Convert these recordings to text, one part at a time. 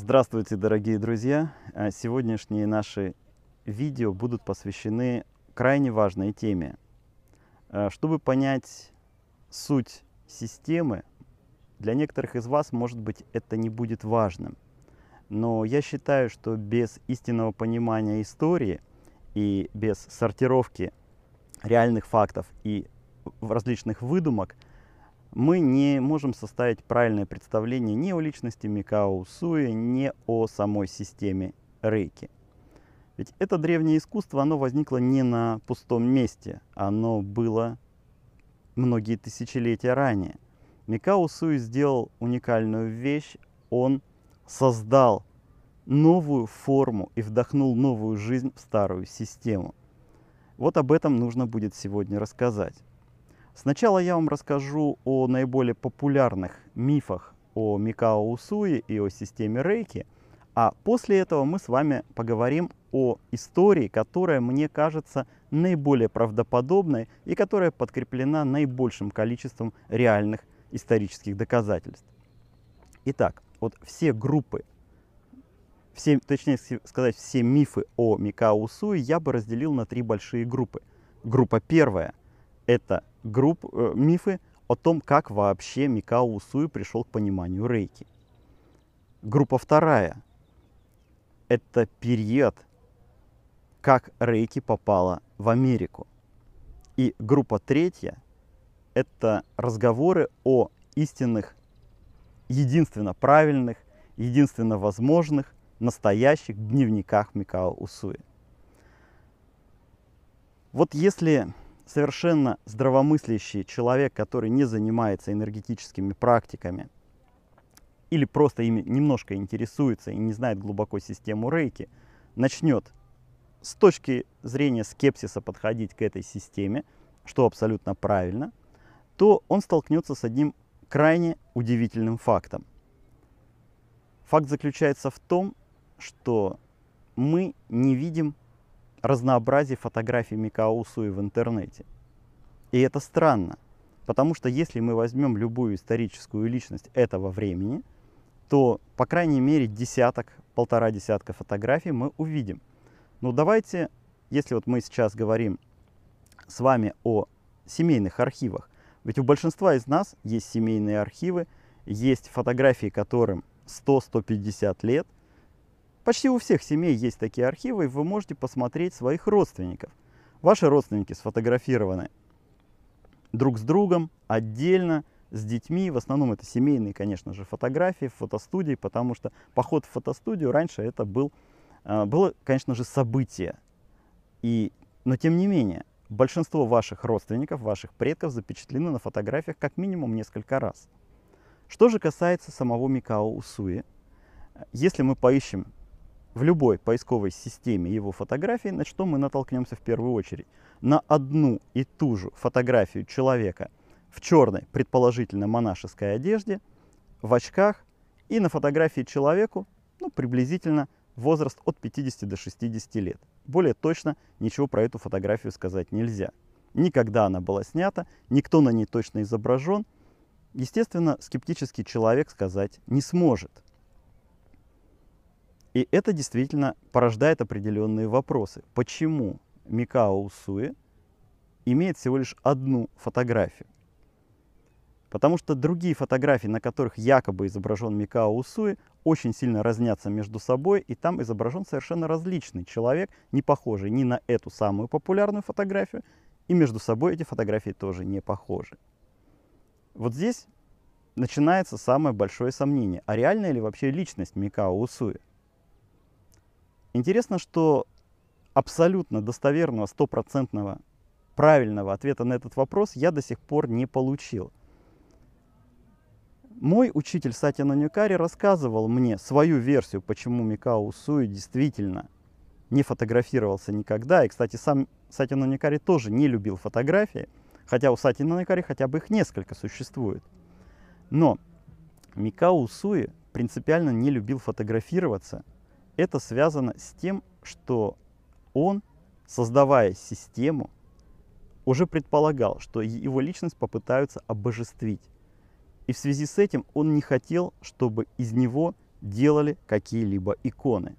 Здравствуйте, дорогие друзья! А сегодняшние наши видео будут посвящены крайне важной теме. А, чтобы понять суть системы, для некоторых из вас, может быть, это не будет важным. Но я считаю, что без истинного понимания истории и без сортировки реальных фактов и различных выдумок – мы не можем составить правильное представление ни о личности Микао Усуи, ни о самой системе рейки. Ведь это древнее искусство, оно возникло не на пустом месте, оно было многие тысячелетия ранее. Микао Усуи сделал уникальную вещь, он создал новую форму и вдохнул новую жизнь в старую систему. Вот об этом нужно будет сегодня рассказать. Сначала я вам расскажу о наиболее популярных мифах о Микао Усуи и о системе Рейки, а после этого мы с вами поговорим о истории, которая мне кажется наиболее правдоподобной и которая подкреплена наибольшим количеством реальных исторических доказательств. Итак, вот все группы, все, точнее сказать, все мифы о Микао Усуи я бы разделил на три большие группы. Группа первая – это групп, э, мифы о том, как вообще Микао Усуи пришел к пониманию рейки. Группа вторая – это период, как рейки попала в Америку. И группа третья – это разговоры о истинных, единственно правильных, единственно возможных, настоящих дневниках Микао Усуи. Вот если совершенно здравомыслящий человек, который не занимается энергетическими практиками или просто ими немножко интересуется и не знает глубоко систему рейки, начнет с точки зрения скепсиса подходить к этой системе, что абсолютно правильно, то он столкнется с одним крайне удивительным фактом. Факт заключается в том, что мы не видим разнообразие фотографий Микао Усуи в интернете. И это странно, потому что если мы возьмем любую историческую личность этого времени, то, по крайней мере, десяток, полтора десятка фотографий мы увидим. Ну, давайте, если вот мы сейчас говорим с вами о семейных архивах, ведь у большинства из нас есть семейные архивы, есть фотографии, которым 100-150 лет, Почти у всех семей есть такие архивы, и вы можете посмотреть своих родственников. Ваши родственники сфотографированы друг с другом, отдельно, с детьми. В основном это семейные, конечно же, фотографии в фотостудии, потому что поход в фотостудию раньше это был, а, было, конечно же, событие. И, но тем не менее, большинство ваших родственников, ваших предков запечатлены на фотографиях как минимум несколько раз. Что же касается самого Микао Усуи, если мы поищем в любой поисковой системе его фотографии, на что мы натолкнемся в первую очередь? На одну и ту же фотографию человека в черной, предположительно монашеской одежде, в очках и на фотографии человеку, ну, приблизительно возраст от 50 до 60 лет. Более точно ничего про эту фотографию сказать нельзя. Никогда она была снята, никто на ней точно изображен. Естественно, скептический человек сказать не сможет – и это действительно порождает определенные вопросы. Почему Микао Усуи имеет всего лишь одну фотографию? Потому что другие фотографии, на которых якобы изображен Микао Усуи, очень сильно разнятся между собой, и там изображен совершенно различный человек, не похожий ни на эту самую популярную фотографию, и между собой эти фотографии тоже не похожи. Вот здесь начинается самое большое сомнение, а реальная ли вообще личность Микао Усуи? Интересно, что абсолютно достоверного, стопроцентного правильного ответа на этот вопрос я до сих пор не получил. Мой учитель Сатья Нанюкари рассказывал мне свою версию, почему Микао Усуи действительно не фотографировался никогда. И, кстати, сам Сатья Нанюкари тоже не любил фотографии, хотя у Сатья Нанюкари хотя бы их несколько существует. Но Микао Усуи принципиально не любил фотографироваться – это связано с тем, что он, создавая систему, уже предполагал, что его личность попытаются обожествить. И в связи с этим он не хотел, чтобы из него делали какие-либо иконы.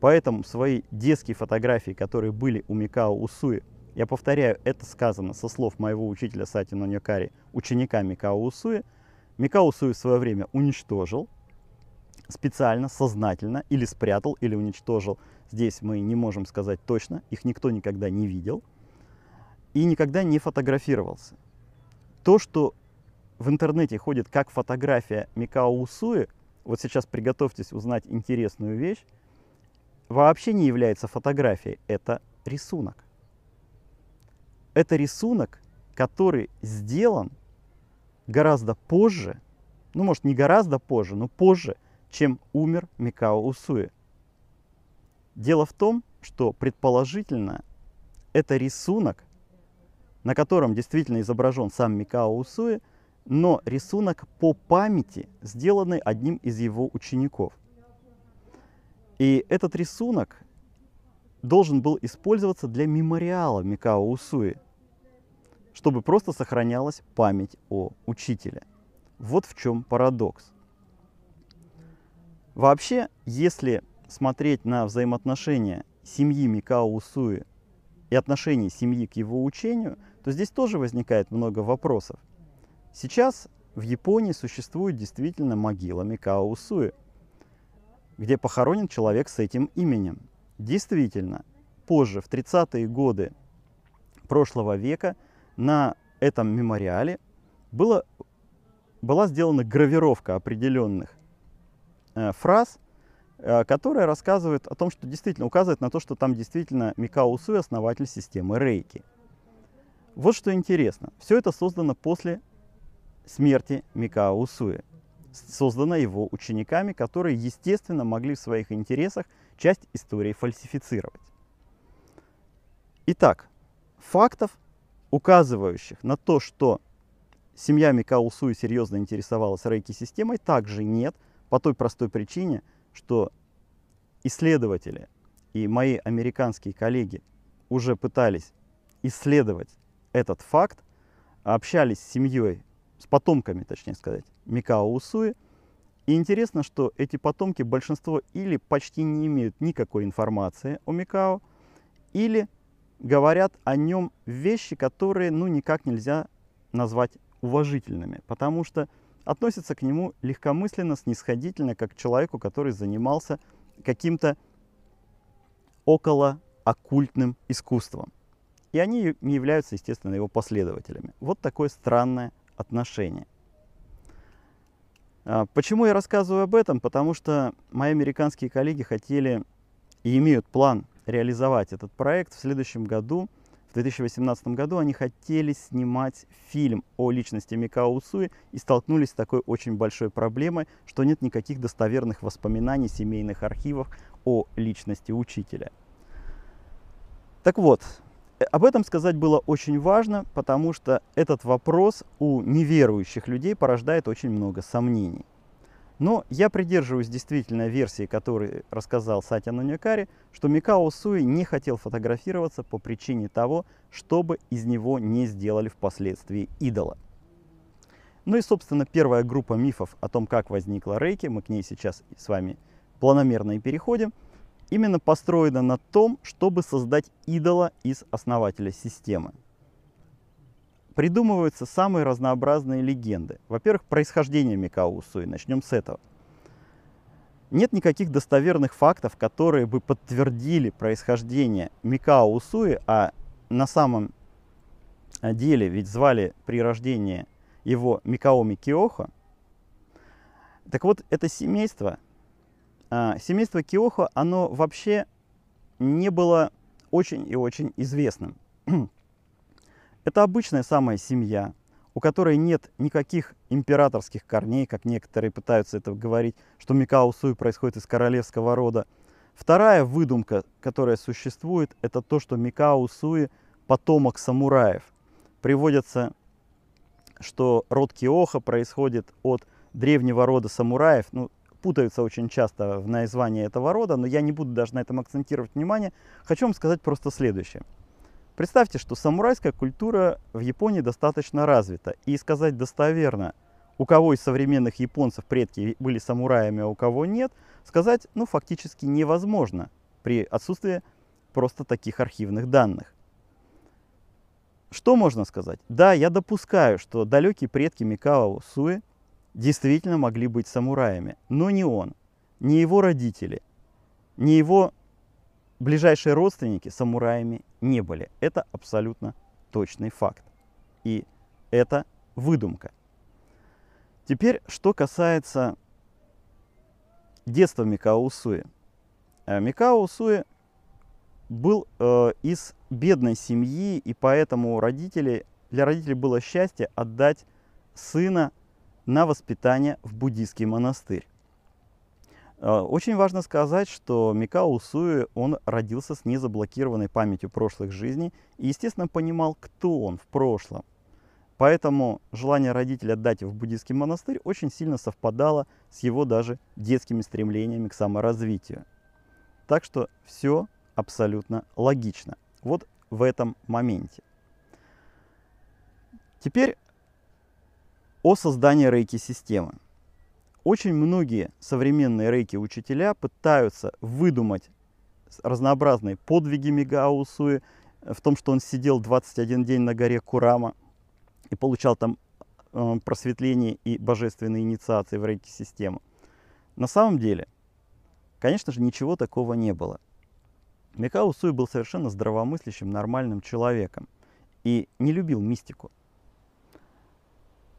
Поэтому свои детские фотографии, которые были у Микао Усуи, я повторяю, это сказано со слов моего учителя Сати Ноньокари, ученика Микао Усуи, Микао Усуи в свое время уничтожил, специально, сознательно, или спрятал, или уничтожил. Здесь мы не можем сказать точно, их никто никогда не видел и никогда не фотографировался. То, что в интернете ходит как фотография Микао Усуи, вот сейчас приготовьтесь узнать интересную вещь, вообще не является фотографией, это рисунок. Это рисунок, который сделан гораздо позже, ну может не гораздо позже, но позже, чем умер Микао Усуи. Дело в том, что предположительно это рисунок, на котором действительно изображен сам Микао Усуи, но рисунок по памяти, сделанный одним из его учеников. И этот рисунок должен был использоваться для мемориала Микао Усуи, чтобы просто сохранялась память о учителе. Вот в чем парадокс. Вообще, если смотреть на взаимоотношения семьи Микао Усуи и отношения семьи к его учению, то здесь тоже возникает много вопросов. Сейчас в Японии существует действительно могила Микао Усуи, где похоронен человек с этим именем. Действительно, позже, в 30-е годы прошлого века, на этом мемориале было, была сделана гравировка определенных фраз, э, которая рассказывает о том, что действительно указывает на то, что там действительно Микао Усуи основатель системы Рейки. Вот что интересно. Все это создано после смерти Микао Усуи. Создано его учениками, которые, естественно, могли в своих интересах часть истории фальсифицировать. Итак, фактов, указывающих на то, что семья Микао Усуи серьезно интересовалась рейки-системой, также нет, по той простой причине, что исследователи и мои американские коллеги уже пытались исследовать этот факт, общались с семьей с потомками, точнее сказать, Микао Усуи. И интересно, что эти потомки, большинство или почти не имеют никакой информации о Микао, или говорят о нем вещи, которые ну никак нельзя назвать уважительными, потому что относятся к нему легкомысленно, снисходительно, как к человеку, который занимался каким-то около оккультным искусством. И они не являются, естественно, его последователями. Вот такое странное отношения. А, почему я рассказываю об этом? Потому что мои американские коллеги хотели и имеют план реализовать этот проект в следующем году. В 2018 году они хотели снимать фильм о личности Микао Усуи и столкнулись с такой очень большой проблемой, что нет никаких достоверных воспоминаний семейных архивов о личности учителя. Так вот, Э, об этом сказать было очень важно, потому что этот вопрос у неверующих людей порождает очень много сомнений. Но я придерживаюсь действительно версии, которую рассказал Сатя Нунякари, что Микао Суи не хотел фотографироваться по причине того, чтобы из него не сделали впоследствии идола. Ну и, собственно, первая группа мифов о том, как возникла рейки, мы к ней сейчас с вами планомерно и переходим – именно построена на том, чтобы создать идола из основателя системы. Придумываются самые разнообразные легенды. Во-первых, происхождение Микао Усуи. Начнем с этого. Нет никаких достоверных фактов, которые бы подтвердили происхождение Микао Усуи, а на самом деле ведь звали при рождении его Микаоми Киохо. Так вот, это семейство а, семейство Киохо, оно вообще не было очень и очень известным. Это обычная самая семья, у которой нет никаких императорских корней, как некоторые пытаются это говорить, что Микао происходит из королевского рода. Вторая выдумка, которая существует, это то, что Микао Суи потомок самураев. Приводится, что род Киоха происходит от древнего рода самураев, ну, путаются очень часто в названии этого рода, но я не буду даже на этом акцентировать внимание. Хочу вам сказать просто следующее. Представьте, что самурайская культура в Японии достаточно развита. И сказать достоверно, у кого из современных японцев предки были самураями, а у кого нет, сказать ну, фактически невозможно при отсутствии просто таких архивных данных. Что можно сказать? Да, я допускаю, что далекие предки Микао Суэ действительно могли быть самураями, но не он, не его родители, не его ближайшие родственники самураями не были. Это абсолютно точный факт. И это выдумка. Теперь, что касается детства Микао Усуи. Э, Микао Усуи был э, из бедной семьи, и поэтому родители, для родителей было счастье отдать сына на воспитание в буддийский монастырь. Э, очень важно сказать, что Микао Усуи, он родился с незаблокированной памятью прошлых жизней и, естественно, понимал, кто он в прошлом. Поэтому желание родителей отдать его в буддийский монастырь очень сильно совпадало с его даже детскими стремлениями к саморазвитию. Так что все абсолютно логично. Вот в этом моменте. Теперь о создании рейки-системы. Очень многие современные рейки-учителя пытаются выдумать разнообразные подвиги Мегаусуи в том, что он сидел 21 день на горе Курама – и получал там э, просветление и божественные инициации в рейки-систему. На самом деле, конечно же, ничего такого не было. Микао Суи был совершенно здравомыслящим, нормальным человеком и не любил мистику.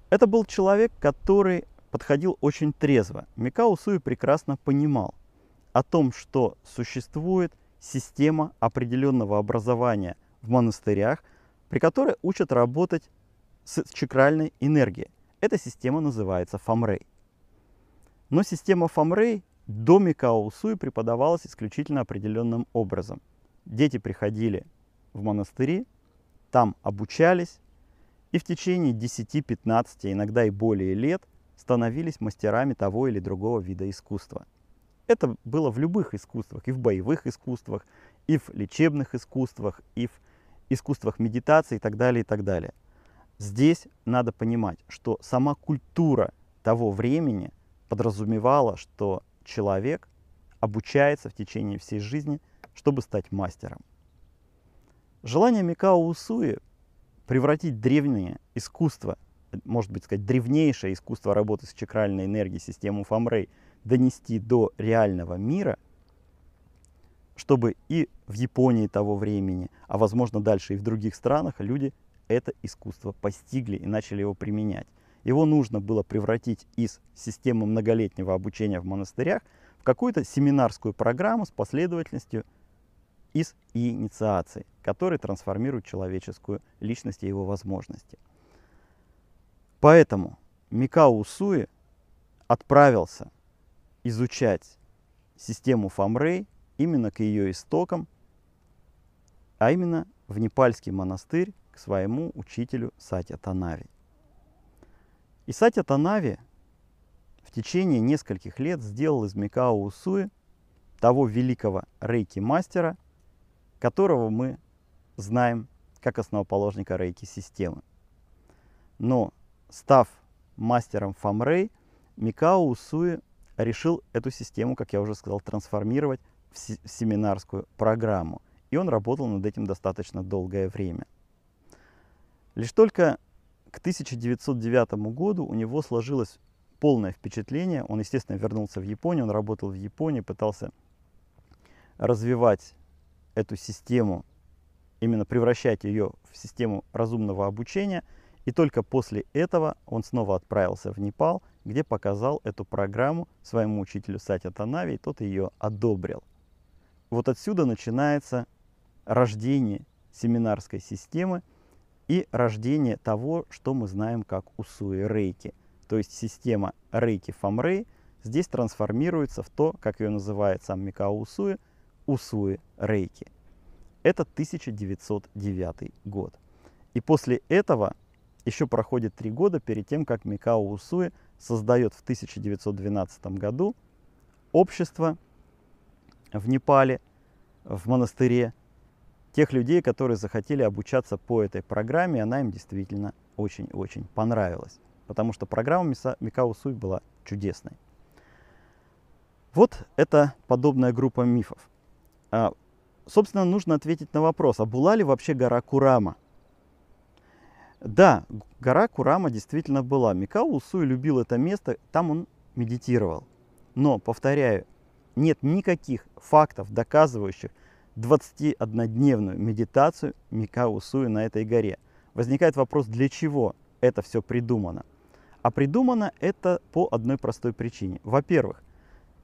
Это был человек, который подходил очень трезво. Микао Суи прекрасно понимал о том, что существует система определенного образования в монастырях, при которой учат работать с чакральной энергией. Эта система называется Фамрей. Но система Фамрей до Микао Усуи преподавалась исключительно определенным образом. Дети приходили в монастыри, там обучались, и в течение 10-15, иногда и более лет становились мастерами того или другого вида искусства. Это было в любых искусствах, и в боевых искусствах, и в лечебных искусствах, и в искусствах медитации и так далее, и так далее. Здесь надо понимать, что сама культура того времени подразумевала, что человек обучается в течение всей жизни, чтобы стать мастером. Желание Микао Усуи превратить древнее искусство, может быть сказать, древнейшее искусство работы с чакральной энергией, систему Фамрей, донести до реального мира, чтобы и в Японии того времени, а возможно дальше и в других странах люди это искусство постигли и начали его применять. Его нужно было превратить из системы многолетнего обучения в монастырях в какую-то семинарскую программу с последовательностью из инициаций, которые трансформируют человеческую личность и его возможности. Поэтому Микао Усуи отправился изучать систему Фамрей именно к ее истокам, а именно в Непальский монастырь к своему учителю Сатя Танави. И Сатя Танави в течение нескольких лет сделал из Микао Усуи того великого рейки-мастера, которого мы знаем как основоположника рейки-системы. Но став мастером Фамрей, Микао Усуи решил эту систему, как я уже сказал, трансформировать в семинарскую программу. И он работал над этим достаточно долгое время. Лишь только к 1909 году у него сложилось полное впечатление. Он, естественно, вернулся в Японию, он работал в Японии, пытался развивать эту систему, именно превращать ее в систему разумного обучения. И только после этого он снова отправился в Непал, где показал эту программу своему учителю Сатя Танави, и тот ее одобрил. Вот отсюда начинается рождение семинарской системы, и рождение того, что мы знаем как Усуи Рейки. То есть система Рейки Фамрей здесь трансформируется в то, как ее называет сам Микао Усуи, Усуи Рейки. Это 1909 год. И после этого еще проходит три года перед тем, как Микао Усуи создает в 1912 году общество в Непале, в монастыре, тех людей, которые захотели обучаться по этой программе, она им действительно очень-очень понравилась. потому что программа Микао Суй была чудесной. Вот это подобная группа мифов. А, собственно, нужно ответить на вопрос, а была ли вообще гора Курама? Да, гора Курама действительно была. Микао Усуй любил это место, там он медитировал. Но, повторяю, нет никаких фактов, доказывающих 21-дневную медитацию Микао Усуи на этой горе. Возникает вопрос, для чего это все придумано? А придумано это по одной простой причине. Во-первых,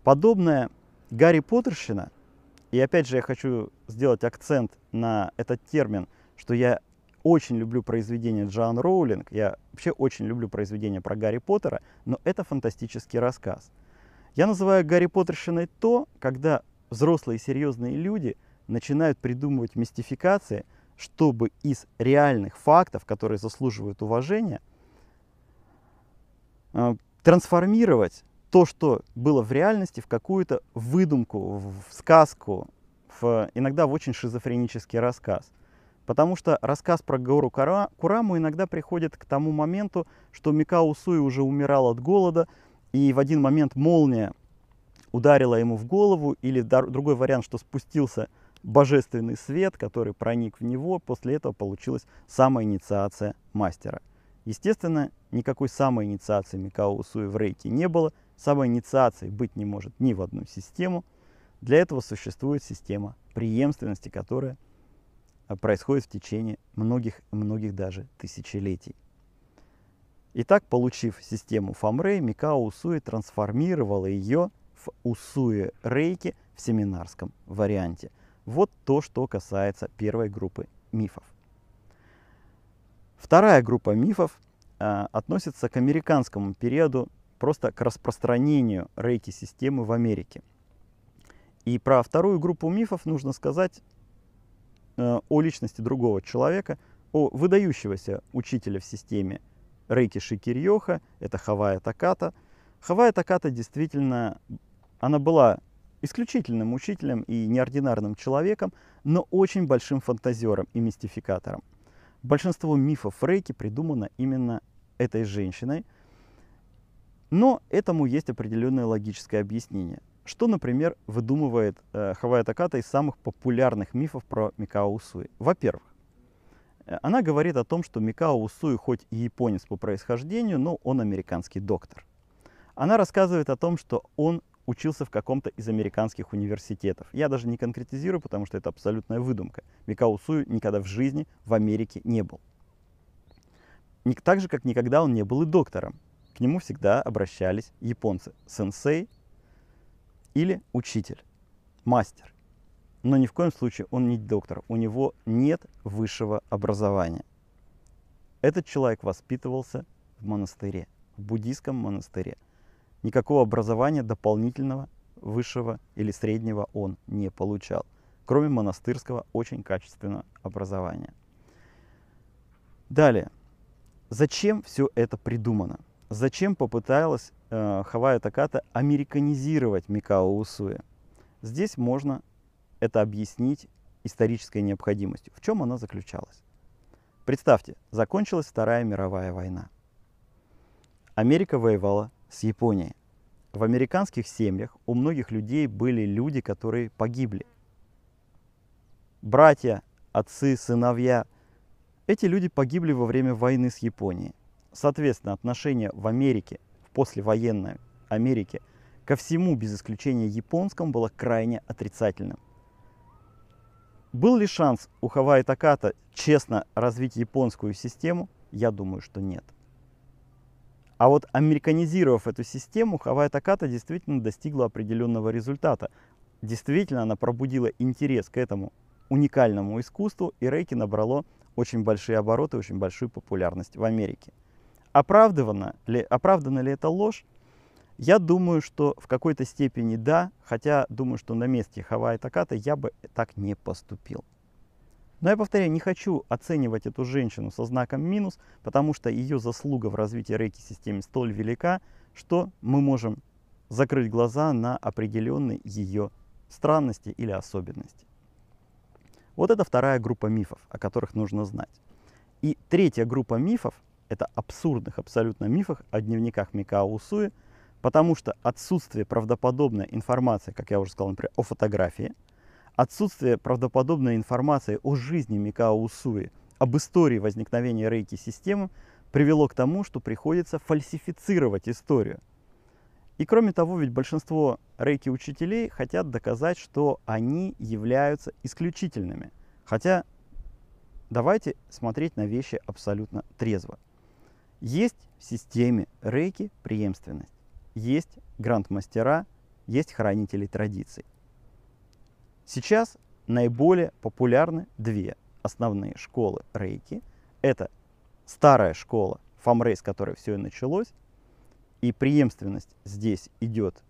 подобная Гарри Поттерщина, и опять же я хочу сделать акцент на этот термин, что я очень люблю произведения Джоан Роулинг, я вообще очень люблю произведения про Гарри Поттера, но это фантастический рассказ. Я называю Гарри Поттерщиной то, когда взрослые серьезные люди начинают придумывать мистификации, чтобы из реальных фактов, которые заслуживают уважения, э, трансформировать то, что было в реальности, в какую-то выдумку, в сказку, в, иногда в очень шизофренический рассказ. Потому что рассказ про гору Кураму иногда приходит к тому моменту, что Микао Суи уже умирал от голода, и в один момент молния ударила ему в голову, или другой вариант, что спустился божественный свет, который проник в него, после этого получилась самоинициация мастера. Естественно, никакой самоинициации Микао Усуи в рейке не было, самоинициации быть не может ни в одну систему. Для этого существует система преемственности, которая происходит в течение многих-многих даже тысячелетий. Итак, получив систему Фамрей, Микао Усуи трансформировала ее в Усуи Рейки в семинарском варианте. Вот то, что касается первой группы мифов. Вторая группа мифов э, относится к американскому периоду, просто к распространению рейки-системы в Америке. И про вторую группу мифов нужно сказать о личности другого человека, о выдающегося учителя в системе Рейки Шикирьоха, это Хавая Таката. Хавая Таката действительно, она была исключительным учителем и неординарным человеком, но очень большим фантазером и мистификатором. Большинство мифов Рейки придумано именно этой женщиной, но этому есть определенное логическое объяснение. Что, например, выдумывает э, Хавая Таката из самых популярных мифов про Микао Усуи? Во-первых, э, она говорит о том, что Микао Усуи хоть и японец по происхождению, но он американский доктор. Она рассказывает о том, что он учился в каком-то из американских университетов. Я даже не конкретизирую, потому что это абсолютная выдумка. Микао Усуи никогда в жизни в Америке не был. Так же, как никогда он не был и доктором. К нему всегда обращались японцы. Сенсей, или учитель, мастер. Но ни в коем случае он не доктор, у него нет высшего образования. Этот человек воспитывался в монастыре, в буддийском монастыре. Никакого образования дополнительного, высшего или среднего он не получал, кроме монастырского очень качественного образования. Далее. Зачем все это придумано? Зачем попыталась э, Хавая Таката американизировать Микао Усуя? Здесь можно это объяснить исторической необходимостью. В чем она заключалась? Представьте, закончилась Вторая мировая война. Америка воевала с Японией. В американских семьях у многих людей были люди, которые погибли. Братья, отцы, сыновья. Эти люди погибли во время войны с Японией. Соответственно, отношение в Америке, в послевоенной Америке, ко всему, без исключения японскому, было крайне отрицательным. Был ли шанс у Хавай Таката честно развить японскую систему? Я думаю, что нет. А вот американизировав эту систему, Хавай Таката действительно достигла определенного результата. Действительно, она пробудила интерес к этому уникальному искусству, и Рейки набрало очень большие обороты, очень большую популярность в Америке. Оправдана ли, оправдана ли это ложь? Я думаю, что в какой-то степени да, хотя думаю, что на месте Хавай Таката я бы так не поступил. Но я повторяю, не хочу оценивать эту женщину со знаком минус, потому что ее заслуга в развитии рейки-системы столь велика, что мы можем закрыть глаза на определенные ее странности или особенности. Вот это вторая группа мифов, о которых нужно знать. И третья группа мифов это абсурдных абсолютно мифах о дневниках Микао Усуи, потому что отсутствие правдоподобной информации, как я уже сказал, например, о фотографии, отсутствие правдоподобной информации о жизни Микао Усуи, об истории возникновения рейки-системы привело к тому, что приходится фальсифицировать историю. И кроме того, ведь большинство рейки-учителей хотят доказать, что они являются исключительными. Хотя давайте смотреть на вещи абсолютно трезво. Есть в системе рейки преемственность, есть гранд-мастера, есть хранители традиций. Сейчас наиболее популярны две основные школы рейки. Это старая школа Фамрей, с которой все и началось, и преемственность здесь идет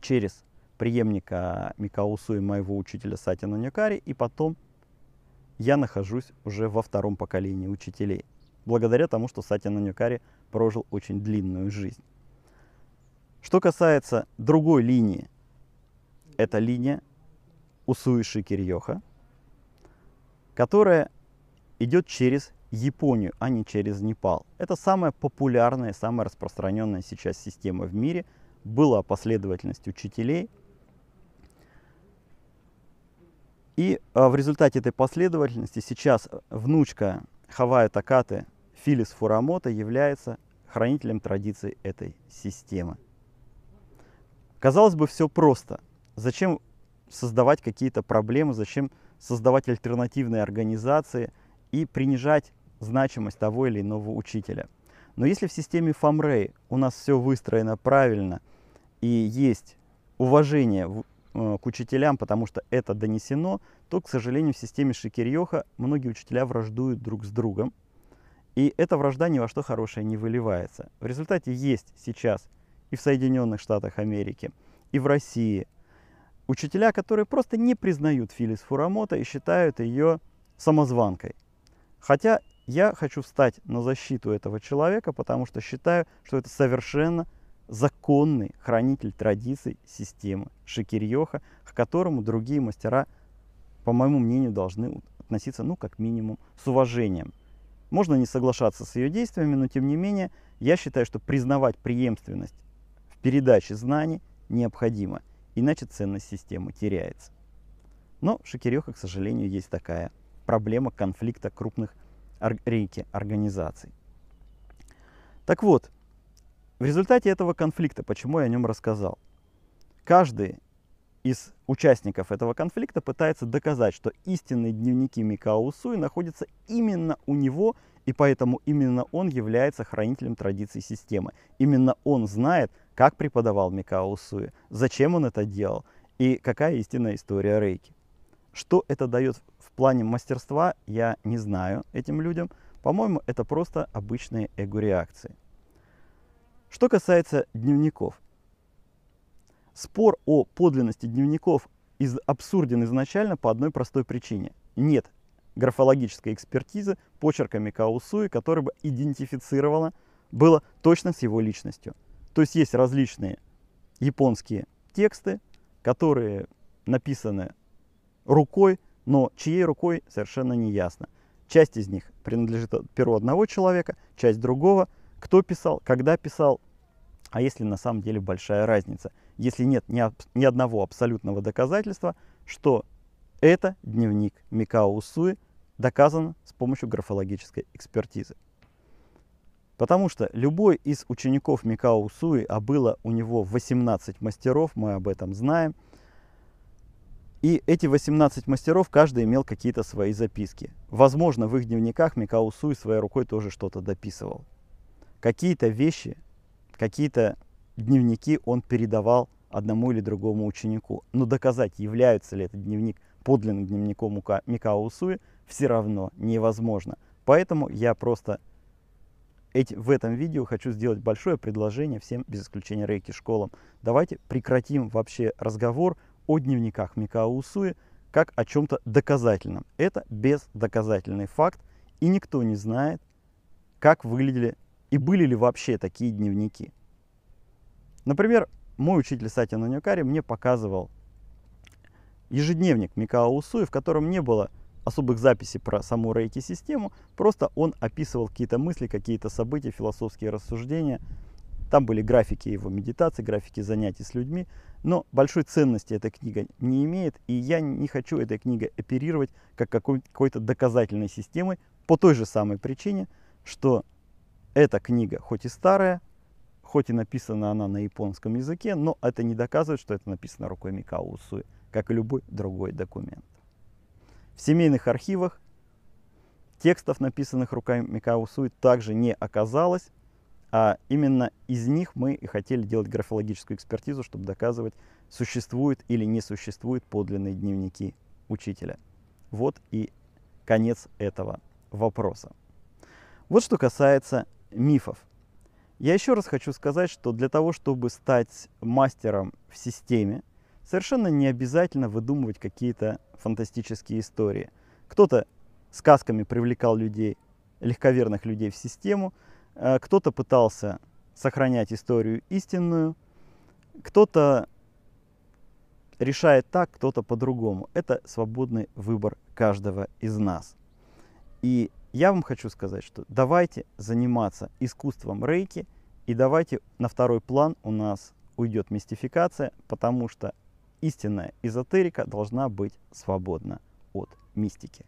через преемника Микаусу и моего учителя Сатина Нюкари, и потом я нахожусь уже во втором поколении учителей, благодаря тому, что Сатина Нюкари прожил очень длинную жизнь. Что касается другой линии, это линия Усуи Шикирьоха, которая идет через Японию, а не через Непал. Это самая популярная, самая распространенная сейчас система в мире. Была последовательность учителей. И а, в результате этой последовательности сейчас внучка Хавая Такаты Филис Фурамото является хранителем традиций этой системы. Казалось бы, все просто. Зачем создавать какие-то проблемы, зачем создавать альтернативные организации и принижать значимость того или иного учителя. Но если в системе Фамрей у нас все выстроено правильно и есть уважение э, к учителям, потому что это донесено, то, к сожалению, в системе Шикирьоха многие учителя враждуют друг с другом. И эта вражда ни во что хорошее не выливается. В результате есть сейчас и в Соединенных Штатах Америки, и в России учителя, которые просто не признают Филис Фурамото и считают ее самозванкой. Хотя я хочу встать на защиту этого человека, потому что считаю, что это совершенно законный хранитель традиций системы Шикирьоха, к которому другие мастера, по моему мнению, должны относиться, ну, как минимум, с уважением. Можно не соглашаться с ее действиями, но тем не менее, я считаю, что признавать преемственность в передаче знаний необходимо, иначе ценность системы теряется. Но в Шикирёха, к сожалению, есть такая проблема конфликта крупных рейки организаций. Так вот, в результате этого конфликта, почему я о нем рассказал, каждый из участников этого конфликта пытается доказать, что истинные дневники Микао Усуи находятся именно у него, и поэтому именно он является хранителем традиций системы. Именно он знает, как преподавал Микао Усуи, зачем он это делал и какая истинная история рейки. Что это дает в плане мастерства, я не знаю этим людям. По-моему, это просто обычные эго-реакции. Что касается дневников. Спор о подлинности дневников из, абсурден изначально по одной простой причине. Нет графологической экспертизы почерка Микаусуи, которая бы идентифицировала было точно с его личностью. То есть есть различные японские тексты, которые написаны рукой, но чьей рукой совершенно не ясно. Часть из них принадлежит перу одного человека, часть другого. Кто писал, когда писал, а если на самом деле большая разница. Если нет ни, ни одного абсолютного доказательства, что это дневник Микао Усуи, доказано с помощью графологической экспертизы. Потому что любой из учеников Микао Усуи, а было у него 18 мастеров, мы об этом знаем, и эти 18 мастеров, каждый имел какие-то свои записки. Возможно, в их дневниках Микао Суй своей рукой тоже что-то дописывал. Какие-то вещи, какие-то дневники он передавал одному или другому ученику. Но доказать, является ли этот дневник подлинным дневником Микао Усуи, все равно невозможно. Поэтому я просто эти, в этом видео хочу сделать большое предложение всем, без исключения рейки школам. Давайте прекратим вообще разговор о дневниках Микао Усуи как о чем-то доказательном. Это бездоказательный факт, и никто не знает, как выглядели и были ли вообще такие дневники. Например, мой учитель Сати Нанюкари мне показывал ежедневник Микао Усуи, в котором не было особых записей про саму рейки-систему, просто он описывал какие-то мысли, какие-то события, философские рассуждения. Там были графики его медитации, графики занятий с людьми, но большой ценности эта книга не имеет, и я не хочу этой книгой оперировать как какой-то доказательной системой по той же самой причине, что эта книга, хоть и старая, хоть и написана она на японском языке, но это не доказывает, что это написано рукой Микао Усуи, как и любой другой документ. В семейных архивах текстов, написанных руками Микао Усуи, также не оказалось, а именно из них мы и хотели делать графологическую экспертизу, чтобы доказывать, существуют или не существуют подлинные дневники учителя. Вот и конец этого вопроса. Вот что касается мифов. Я еще раз хочу сказать, что для того, чтобы стать мастером в системе, совершенно не обязательно выдумывать какие-то фантастические истории. Кто-то сказками привлекал людей, легковерных людей в систему, э, кто-то пытался сохранять историю истинную, кто-то решает так, кто-то по-другому. Это свободный выбор каждого из нас. И я вам хочу сказать, что давайте заниматься искусством рейки, и давайте на второй план у нас уйдет мистификация, потому что истинная эзотерика должна быть свободна от мистики.